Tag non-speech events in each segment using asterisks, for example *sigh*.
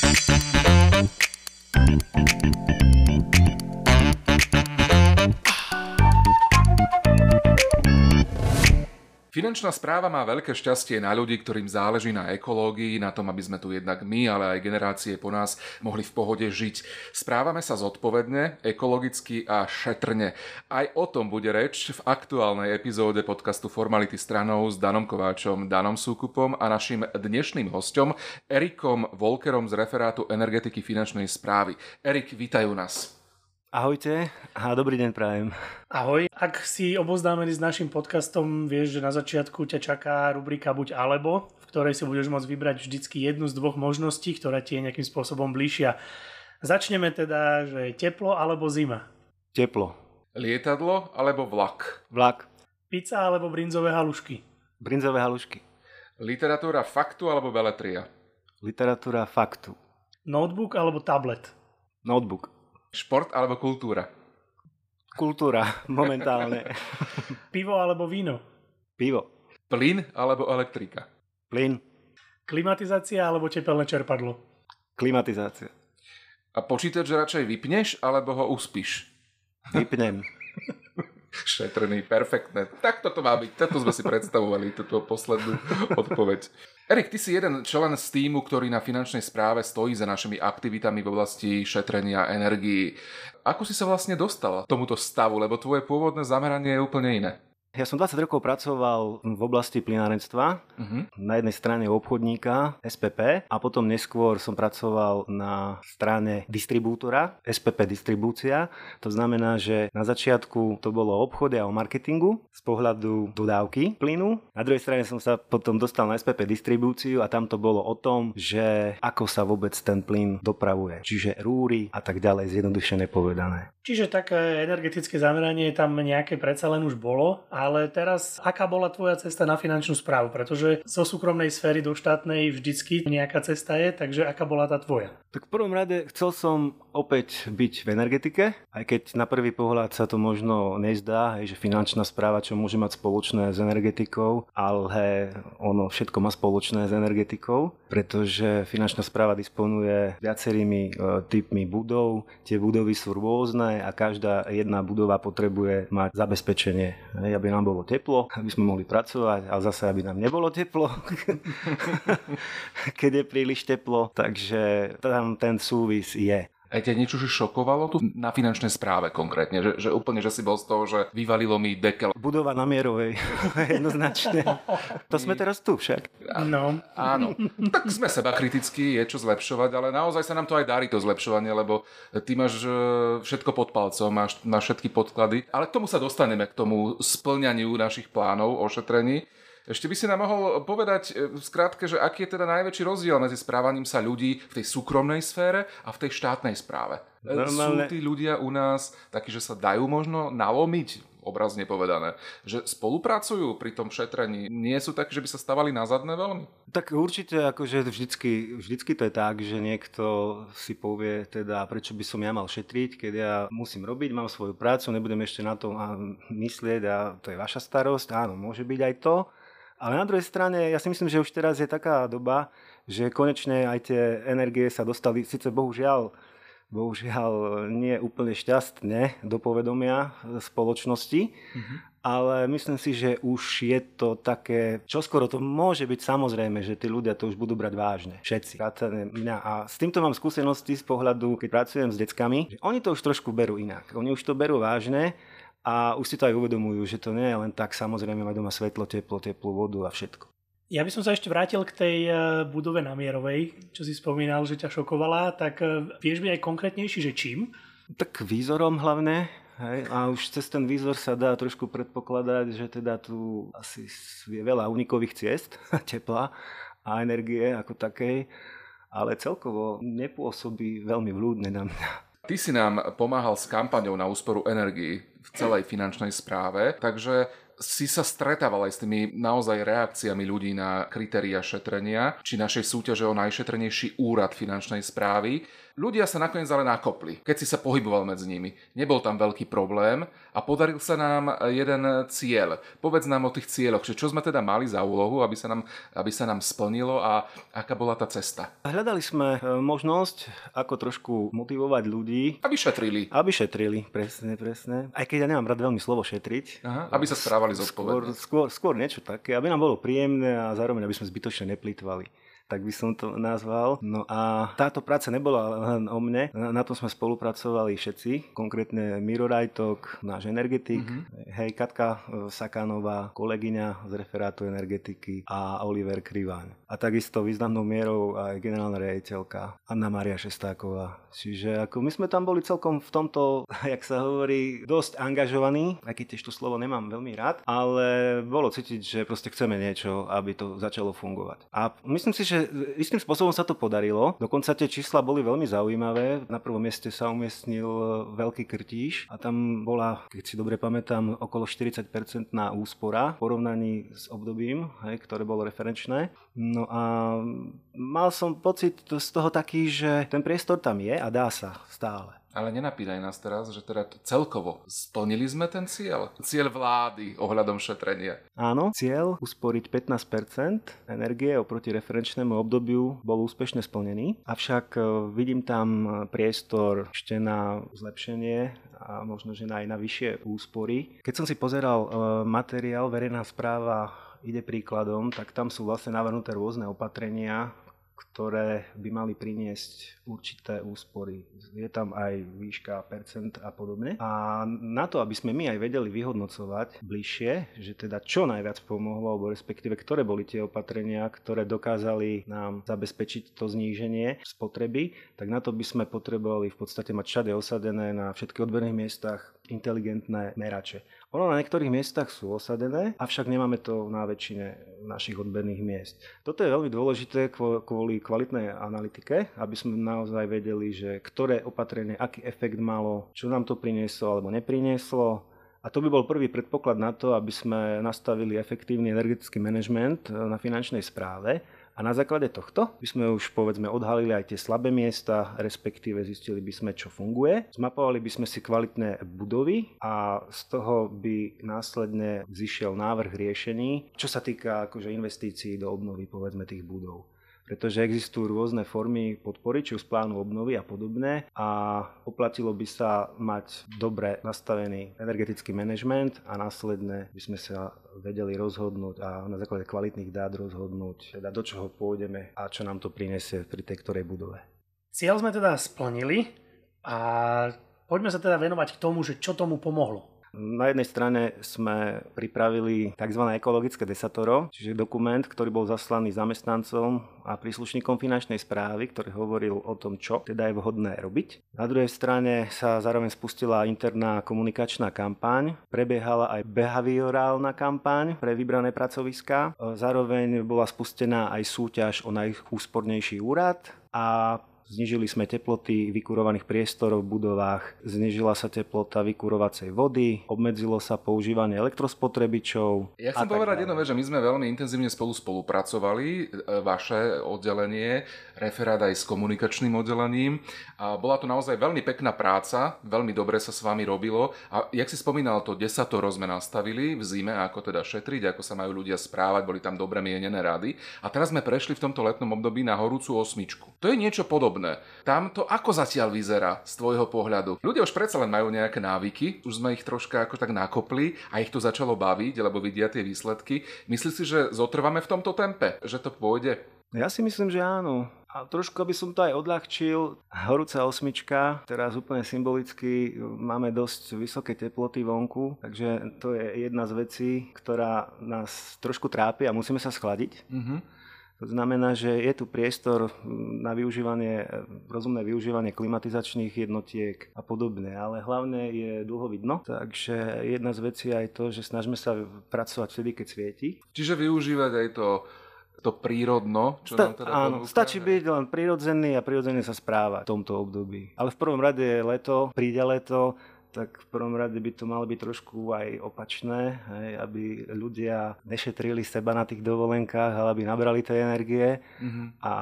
Thank you. Finančná správa má veľké šťastie na ľudí, ktorým záleží na ekológii, na tom, aby sme tu jednak my, ale aj generácie po nás mohli v pohode žiť. Správame sa zodpovedne, ekologicky a šetrne. Aj o tom bude reč v aktuálnej epizóde podcastu Formality stranov s Danom Kováčom, Danom Súkupom a našim dnešným hostom Erikom Volkerom z referátu energetiky finančnej správy. Erik, vítajú nás. Ahojte a dobrý deň prajem. Ahoj, ak si oboznámený s našim podcastom, vieš, že na začiatku ťa čaká rubrika Buď alebo, v ktorej si budeš môcť vybrať vždycky jednu z dvoch možností, ktoré ti nejakým spôsobom blížia. Začneme teda, že teplo alebo zima? Teplo. Lietadlo alebo vlak? Vlak. Pizza alebo brinzové halušky? Brinzové halušky. Literatúra faktu alebo beletria? Literatúra faktu. Notebook alebo tablet? Notebook. Šport alebo kultúra? Kultúra, momentálne. *laughs* Pivo alebo víno? Pivo. Plyn alebo elektrika? Plyn. Klimatizácia alebo tepelné čerpadlo? Klimatizácia. A počítač radšej vypneš alebo ho uspíš? Vypnem. Šetrný, perfektné. Tak toto má byť. Toto sme si predstavovali, túto poslednú odpoveď. Erik, ty si jeden člen z týmu, ktorý na finančnej správe stojí za našimi aktivitami v oblasti šetrenia energií. Ako si sa vlastne dostal k tomuto stavu, lebo tvoje pôvodné zameranie je úplne iné? Ja som 20 rokov pracoval v oblasti plinárenstva, uh-huh. na jednej strane obchodníka SPP a potom neskôr som pracoval na strane distribútora SPP Distribúcia. To znamená, že na začiatku to bolo o obchode a o marketingu z pohľadu dodávky plynu. Na druhej strane som sa potom dostal na SPP Distribúciu a tam to bolo o tom, že ako sa vôbec ten plyn dopravuje. Čiže rúry a tak ďalej, zjednodušené povedané. Čiže také energetické zameranie tam nejaké predsa len už bolo a ale teraz aká bola tvoja cesta na finančnú správu? Pretože zo súkromnej sféry do štátnej vždycky nejaká cesta je, takže aká bola tá tvoja? Tak v prvom rade chcel som opäť byť v energetike, aj keď na prvý pohľad sa to možno nezdá, že finančná správa čo môže mať spoločné s energetikou, ale ono všetko má spoločné s energetikou, pretože finančná správa disponuje viacerými e, typmi budov, tie budovy sú rôzne a každá jedna budova potrebuje mať zabezpečenie, aby nám bolo teplo, aby sme mohli pracovať a zase aby nám nebolo teplo, *laughs* keď je príliš teplo, takže tam ten súvis je. Aj ťa niečo že šokovalo tu na finančnej správe konkrétne? Že, že úplne, že si bol z toho, že vyvalilo mi dekel. Budova na Mierovej, *laughs* jednoznačne. To sme teraz tu však. No. Áno. Tak sme seba kritickí, je čo zlepšovať, ale naozaj sa nám to aj darí to zlepšovanie, lebo ty máš e, všetko pod palcom, máš, máš všetky podklady. Ale k tomu sa dostaneme, k tomu splňaniu našich plánov o šetrení. Ešte by si nám mohol povedať e, v skratke, že aký je teda najväčší rozdiel medzi správaním sa ľudí v tej súkromnej sfére a v tej štátnej správe. E, Normálne... Sú tí ľudia u nás takí, že sa dajú možno nalomiť, obrazne povedané, že spolupracujú pri tom šetrení, nie sú takí, že by sa stavali na zadné veľmi? Tak určite, akože vždycky, vždycky to je tak, že niekto si povie teda, prečo by som ja mal šetriť, keď ja musím robiť, mám svoju prácu, nebudem ešte na to myslieť a to je vaša starosť, áno, môže byť aj to, ale na druhej strane, ja si myslím, že už teraz je taká doba, že konečne aj tie energie sa dostali, síce bohužiaľ, bohužiaľ nie úplne šťastne do povedomia spoločnosti, mm-hmm. ale myslím si, že už je to také, čoskoro to môže byť samozrejme, že tí ľudia to už budú brať vážne. Všetci. Mňa. A s týmto mám skúsenosti z pohľadu, keď pracujem s deckami, že oni to už trošku berú inak. Oni už to berú vážne a už si to aj uvedomujú, že to nie je len tak, samozrejme mať doma svetlo, teplo, teplú vodu a všetko. Ja by som sa ešte vrátil k tej e, budove na Mierovej, čo si spomínal, že ťa šokovala, tak e, vieš byť aj konkrétnejší, že čím? Tak výzorom hlavne, Hej, a už cez ten výzor sa dá trošku predpokladať, že teda tu asi je veľa unikových ciest, *laughs* tepla a energie ako takej, ale celkovo nepôsobí veľmi vľúdne na mňa. Ty si nám pomáhal s kampaňou na úsporu energii v celej finančnej správe, takže si sa stretával aj s tými naozaj reakciami ľudí na kritéria šetrenia, či našej súťaže o najšetrnejší úrad finančnej správy. Ľudia sa nakoniec ale nakopli, keď si sa pohyboval medzi nimi. Nebol tam veľký problém a podaril sa nám jeden cieľ. Povedz nám o tých cieľoch, že čo sme teda mali za úlohu, aby sa nám, aby sa nám splnilo a aká bola tá cesta. Hľadali sme e, možnosť, ako trošku motivovať ľudí. Aby šetrili. Aby šetrili, presne, presne. Aj keď ja nemám rád veľmi slovo šetriť. Aha, aby sa správali zodpovedne. Skôr, skôr, skôr niečo také, aby nám bolo príjemné a zároveň aby sme zbytočne neplýtvali tak by som to nazval. No a táto práca nebola len o mne, na tom sme spolupracovali všetci, konkrétne Miro Rajtok, náš energetik, mm-hmm. hej, Katka e, Sakánová, kolegyňa z referátu energetiky a Oliver Kriváň. A takisto významnou mierou aj generálna riaditeľka Anna Maria Šestáková. Čiže ako my sme tam boli celkom v tomto, *laughs* jak sa hovorí, dosť angažovaní, aj keď tiež to slovo nemám veľmi rád, ale bolo cítiť, že proste chceme niečo, aby to začalo fungovať. A myslím si, že že istým spôsobom sa to podarilo. Dokonca tie čísla boli veľmi zaujímavé. Na prvom mieste sa umiestnil e, veľký krtíž a tam bola, keď si dobre pamätám, okolo 40% na úspora v porovnaní s obdobím, hej, ktoré bolo referenčné. No a mal som pocit z toho taký, že ten priestor tam je a dá sa stále. Ale nenapínaj nás teraz, že teda celkovo splnili sme ten cieľ? Cieľ vlády ohľadom šetrenia. Áno, cieľ usporiť 15% energie oproti referenčnému obdobiu bol úspešne splnený, avšak e, vidím tam priestor ešte na zlepšenie a možno, že aj na vyššie úspory. Keď som si pozeral e, materiál Verejná správa ide príkladom, tak tam sú vlastne navrhnuté rôzne opatrenia, ktoré by mali priniesť určité úspory. Je tam aj výška percent a podobne. A na to, aby sme my aj vedeli vyhodnocovať bližšie, že teda čo najviac pomohlo, alebo respektíve ktoré boli tie opatrenia, ktoré dokázali nám zabezpečiť to zníženie spotreby, tak na to by sme potrebovali v podstate mať všade osadené na všetkých odberných miestach inteligentné merače. Ono na niektorých miestach sú osadené, avšak nemáme to na väčšine našich odberných miest. Toto je veľmi dôležité kvôli kvalitnej analytike, aby sme naozaj vedeli, že ktoré opatrenie, aký efekt malo, čo nám to prinieslo alebo neprinieslo. A to by bol prvý predpoklad na to, aby sme nastavili efektívny energetický manažment na finančnej správe a na základe tohto by sme už povedzme odhalili aj tie slabé miesta, respektíve zistili by sme, čo funguje. Zmapovali by sme si kvalitné budovy a z toho by následne zišiel návrh riešení, čo sa týka akože investícií do obnovy povedzme tých budov pretože existujú rôzne formy podpory, či už plánu obnovy a podobné a oplatilo by sa mať dobre nastavený energetický manažment a následne by sme sa vedeli rozhodnúť a na základe kvalitných dát rozhodnúť, teda do čoho pôjdeme a čo nám to prinesie pri tej ktorej budove. Cieľ sme teda splnili a poďme sa teda venovať k tomu, že čo tomu pomohlo. Na jednej strane sme pripravili tzv. ekologické desatoro, čiže dokument, ktorý bol zaslaný zamestnancom a príslušníkom finančnej správy, ktorý hovoril o tom, čo teda je vhodné robiť. Na druhej strane sa zároveň spustila interná komunikačná kampaň, prebiehala aj behaviorálna kampaň pre vybrané pracoviská. Zároveň bola spustená aj súťaž o najúspornejší úrad a Znižili sme teploty vykurovaných priestorov v budovách, znižila sa teplota vykurovacej vody, obmedzilo sa používanie elektrospotrebičov. Ja chcem povedať jedno vec, že my sme veľmi intenzívne spolu spolupracovali, e, vaše oddelenie, referát aj s komunikačným oddelením. A bola to naozaj veľmi pekná práca, veľmi dobre sa s vami robilo. A jak si spomínal, to desatoro sme nastavili v zime, ako teda šetriť, ako sa majú ľudia správať, boli tam dobre mienené rady. A teraz sme prešli v tomto letnom období na horúcu osmičku. To je niečo podobné podobné. Tam to ako zatiaľ vyzerá z tvojho pohľadu? Ľudia už predsa len majú nejaké návyky, už sme ich troška ako tak nakopli a ich to začalo baviť, lebo vidia tie výsledky. Myslíš si, že zotrváme v tomto tempe? Že to pôjde? Ja si myslím, že áno. A trošku by som to aj odľahčil. Horúca osmička, teraz úplne symbolicky máme dosť vysoké teploty vonku, takže to je jedna z vecí, ktorá nás trošku trápi a musíme sa schladiť. Mm-hmm. To znamená, že je tu priestor na využívanie, rozumné využívanie klimatizačných jednotiek a podobne, ale hlavne je dlho vidno. Takže jedna z vecí je aj to, že snažíme sa pracovať vtedy, keď svieti. Čiže využívať aj to to prírodno, čo Sta- nám teda Áno, ponúka, stačí byť len prírodzený a prírodzene sa správať v tomto období. Ale v prvom rade je leto, príde leto, tak v prvom rade by to malo byť trošku aj opačné, hej, aby ľudia nešetrili seba na tých dovolenkách, ale aby nabrali tej energie mm-hmm. a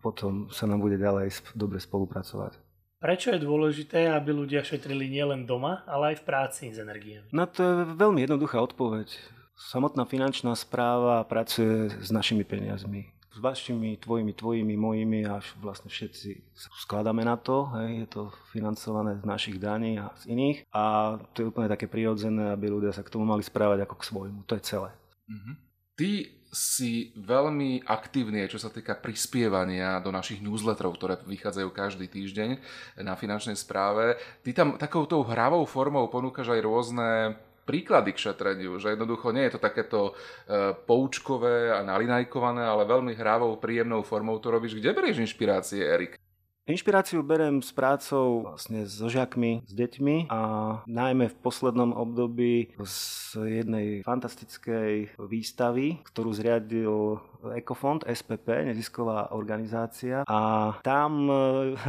potom sa nám bude ďalej dobre spolupracovať. Prečo je dôležité, aby ľudia šetrili nielen doma, ale aj v práci s energiou? No to je veľmi jednoduchá odpoveď. Samotná finančná správa pracuje s našimi peniazmi s vašimi, tvojimi, tvojimi, mojimi a vlastne všetci skladáme na to. Hej, je to financované z našich daní a z iných. A to je úplne také prirodzené, aby ľudia sa k tomu mali správať ako k svojmu. To je celé. Mm-hmm. Ty si veľmi aktívny, čo sa týka prispievania do našich newsletterov, ktoré vychádzajú každý týždeň na finančnej správe. Ty tam takouto hravou formou ponúkaš aj rôzne príklady k šetreniu, že jednoducho nie je to takéto e, poučkové a nalinajkované, ale veľmi hrávou, príjemnou formou to robíš. Kde berieš inšpirácie, Erik? Inšpiráciu berem s prácou vlastne so žiakmi, s deťmi a najmä v poslednom období z jednej fantastickej výstavy, ktorú zriadil Ecofond, SPP, nezisková organizácia a tam e,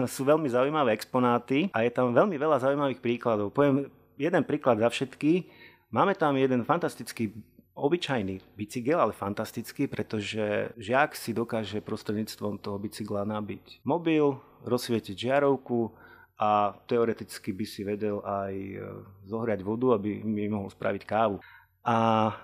*laughs* sú veľmi zaujímavé exponáty a je tam veľmi veľa zaujímavých príkladov. Poviem jeden príklad za všetky. Máme tam jeden fantastický obyčajný bicykel, ale fantastický, pretože žiak si dokáže prostredníctvom toho bicykla nabiť mobil, rozsvietiť žiarovku a teoreticky by si vedel aj e, zohriať vodu, aby mi mohol spraviť kávu. A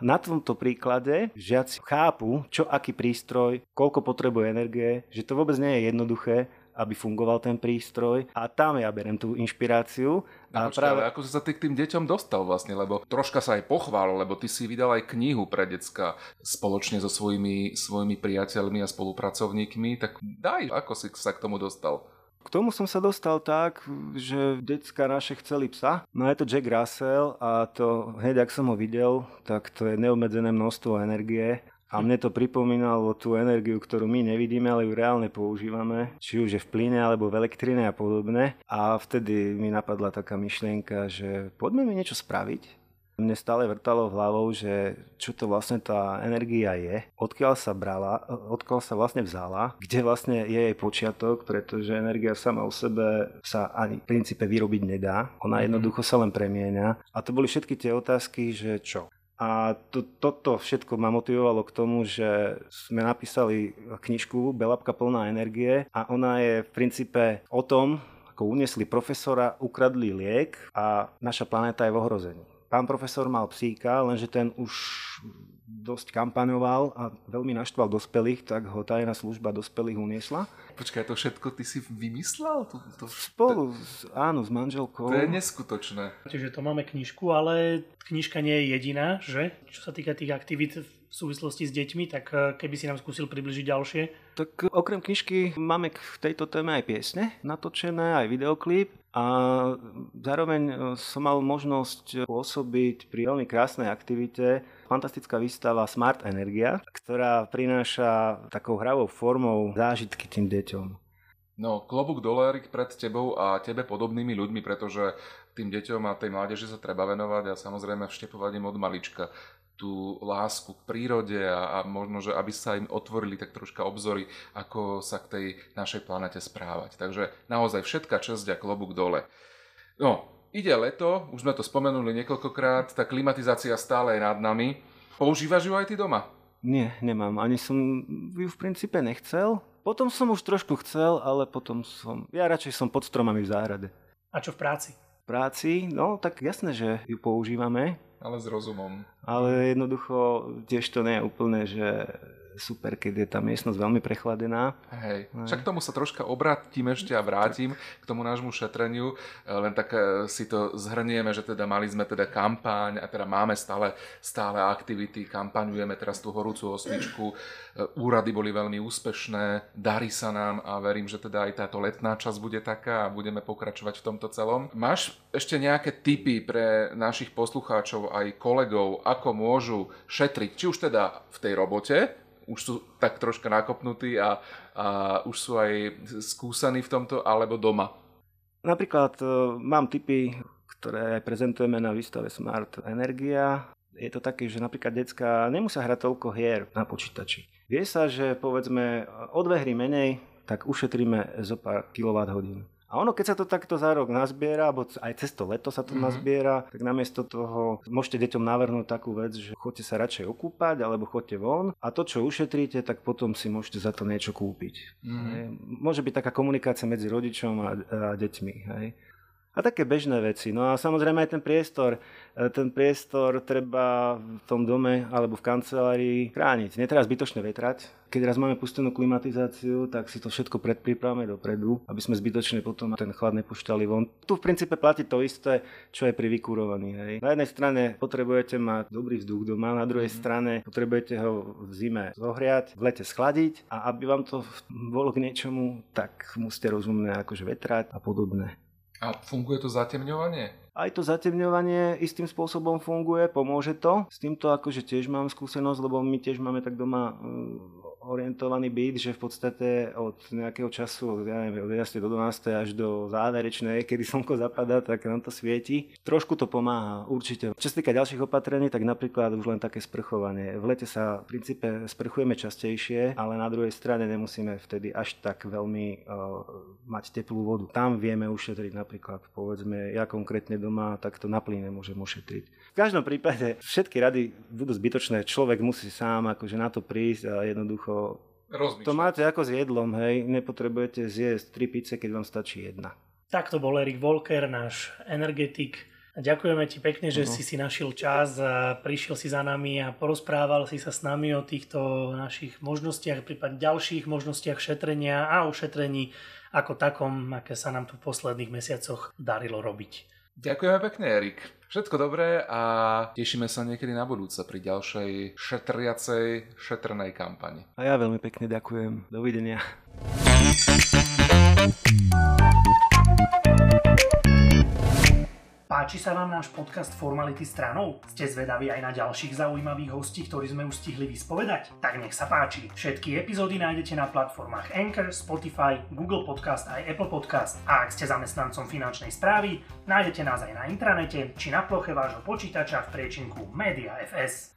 na tomto príklade žiaci chápu, čo aký prístroj, koľko potrebuje energie, že to vôbec nie je jednoduché aby fungoval ten prístroj a tam ja berem tú inšpiráciu. A počkaj, práve... ako si sa ty k tým deťom dostal vlastne, lebo troška sa aj pochvál, lebo ty si vydal aj knihu pre decka spoločne so svojimi, svojimi priateľmi a spolupracovníkmi, tak daj, ako si sa k tomu dostal? K tomu som sa dostal tak, že decka naše chceli psa. No je to Jack Russell a to hneď, ak som ho videl, tak to je neobmedzené množstvo energie a mne to pripomínalo tú energiu, ktorú my nevidíme, ale ju reálne používame, či už je v plyne alebo v elektrine a podobne. A vtedy mi napadla taká myšlienka, že poďme mi niečo spraviť. Mne stále vrtalo hlavou, že čo to vlastne tá energia je, odkiaľ sa brala, odkiaľ sa vlastne vzala, kde vlastne je jej počiatok, pretože energia sama o sebe sa ani v princípe vyrobiť nedá. Ona mhm. jednoducho sa len premieňa. A to boli všetky tie otázky, že čo? A to, toto všetko ma motivovalo k tomu, že sme napísali knižku Belapka plná energie a ona je v princípe o tom, ako uniesli profesora, ukradli liek a naša planéta je v ohrození. Pán profesor mal psíka, lenže ten už dosť kampaňoval a veľmi naštval dospelých, tak ho tajná služba dospelých uniesla. Počkaj, to všetko ty si vymyslel? To, to... Spolu, s, áno, s manželkou. To je neskutočné. Čiže to máme knižku, ale knižka nie je jediná, že? Čo sa týka tých aktivít v súvislosti s deťmi, tak eh, keby si nám skúsil približiť ďalšie. Tak okrem knižky máme k tejto téme aj piesne natočené, aj videoklip a zároveň eh, som mal možnosť pôsobiť pri veľmi krásnej aktivite fantastická výstava Smart Energia, ktorá prináša takou hravou formou zážitky tým deťom. No, klobúk dole, pred tebou a tebe podobnými ľuďmi, pretože tým deťom a tej mládeži sa treba venovať a samozrejme vštepovať im od malička tú lásku k prírode a, a možno, že aby sa im otvorili tak troška obzory, ako sa k tej našej planete správať. Takže naozaj všetka časť a klobúk dole. No, Ide leto, už sme to spomenuli niekoľkokrát, tá klimatizácia stále je nad nami. Používaš ju aj ty doma? Nie, nemám. Ani som ju v princípe nechcel. Potom som už trošku chcel, ale potom som... Ja radšej som pod stromami v záhrade. A čo v práci? V práci? No, tak jasné, že ju používame. Ale s rozumom. Ale jednoducho tiež to nie je úplne, že super, keď je tá miestnosť veľmi prechladená. Hej, však k tomu sa troška obrátim ešte a vrátim k tomu nášmu šetreniu, len tak e, si to zhrnieme, že teda mali sme teda kampaň a teda máme stále, stále aktivity, kampaňujeme teraz tú horúcu osmičku, e, úrady boli veľmi úspešné, darí sa nám a verím, že teda aj táto letná časť bude taká a budeme pokračovať v tomto celom. Máš ešte nejaké tipy pre našich poslucháčov aj kolegov, ako môžu šetriť, či už teda v tej robote, už sú tak troška nakopnutí a, a už sú aj skúsaní v tomto, alebo doma? Napríklad e, mám typy, ktoré prezentujeme na výstave Smart Energia. Je to také, že napríklad decka nemusia hrať toľko hier na počítači. Vie sa, že povedzme o dve hry menej, tak ušetríme zo pár kWh. A ono, keď sa to takto za rok nazbiera, alebo aj cez to leto sa to mm-hmm. nazbiera, tak namiesto toho môžete deťom navrhnúť takú vec, že chodte sa radšej okúpať, alebo chodte von a to, čo ušetríte, tak potom si môžete za to niečo kúpiť. Mm-hmm. Môže byť taká komunikácia medzi rodičom a, a deťmi. Hej a také bežné veci. No a samozrejme aj ten priestor. E, ten priestor treba v tom dome alebo v kancelárii chrániť. Netreba zbytočne vetrať. Keď raz máme pustenú klimatizáciu, tak si to všetko predpripravme dopredu, aby sme zbytočne potom ten chlad nepušťali von. Tu v princípe platí to isté, čo je pri vykurovaní. Hej. Na jednej strane potrebujete mať dobrý vzduch doma, na druhej mm. strane potrebujete ho v zime zohriať, v lete schladiť a aby vám to bolo k niečomu, tak musíte rozumné akože vetrať a podobné. A funguje to zatemňovanie? Aj to zatemňovanie istým spôsobom funguje, pomôže to. S týmto akože tiež mám skúsenosť, lebo my tiež máme tak doma orientovaný byt, že v podstate od nejakého času, ja neviem, od 11. do 12. až do záverečnej, kedy *laughs* slnko zapadá, tak nám to svieti. Trošku to pomáha, určite. Čo sa týka ďalších opatrení, tak napríklad už len také sprchovanie. V lete sa v princípe sprchujeme častejšie, ale na druhej strane nemusíme vtedy až tak veľmi uh, mať teplú vodu. Tam vieme ušetriť napríklad, povedzme, ja konkrétne doma takto na plyne môžem ušetriť. V každom prípade všetky rady budú zbytočné. Človek musí sám akože na to prísť a jednoducho Rozmýšľať. To máte ako s jedlom, hej. Nepotrebujete zjesť tri pice, keď vám stačí jedna. Tak to bol Erik Volker, náš energetik. Ďakujeme ti pekne, že uh-huh. si si našiel čas a prišiel si za nami a porozprával si sa s nami o týchto našich možnostiach, prípadne ďalších možnostiach šetrenia a o šetrení ako takom, aké sa nám tu v posledných mesiacoch darilo robiť. Ďakujeme pekne, Erik. Všetko dobré a tešíme sa niekedy na budúce pri ďalšej šetriacej, šetrnej kampani. A ja veľmi pekne ďakujem. Dovidenia. Páči sa vám náš podcast Formality stranou? Ste zvedaví aj na ďalších zaujímavých hostí, ktorí sme už stihli vyspovedať? Tak nech sa páči. Všetky epizódy nájdete na platformách Anchor, Spotify, Google Podcast aj Apple Podcast. A ak ste zamestnancom finančnej správy, nájdete nás aj na intranete či na ploche vášho počítača v priečinku Media FS.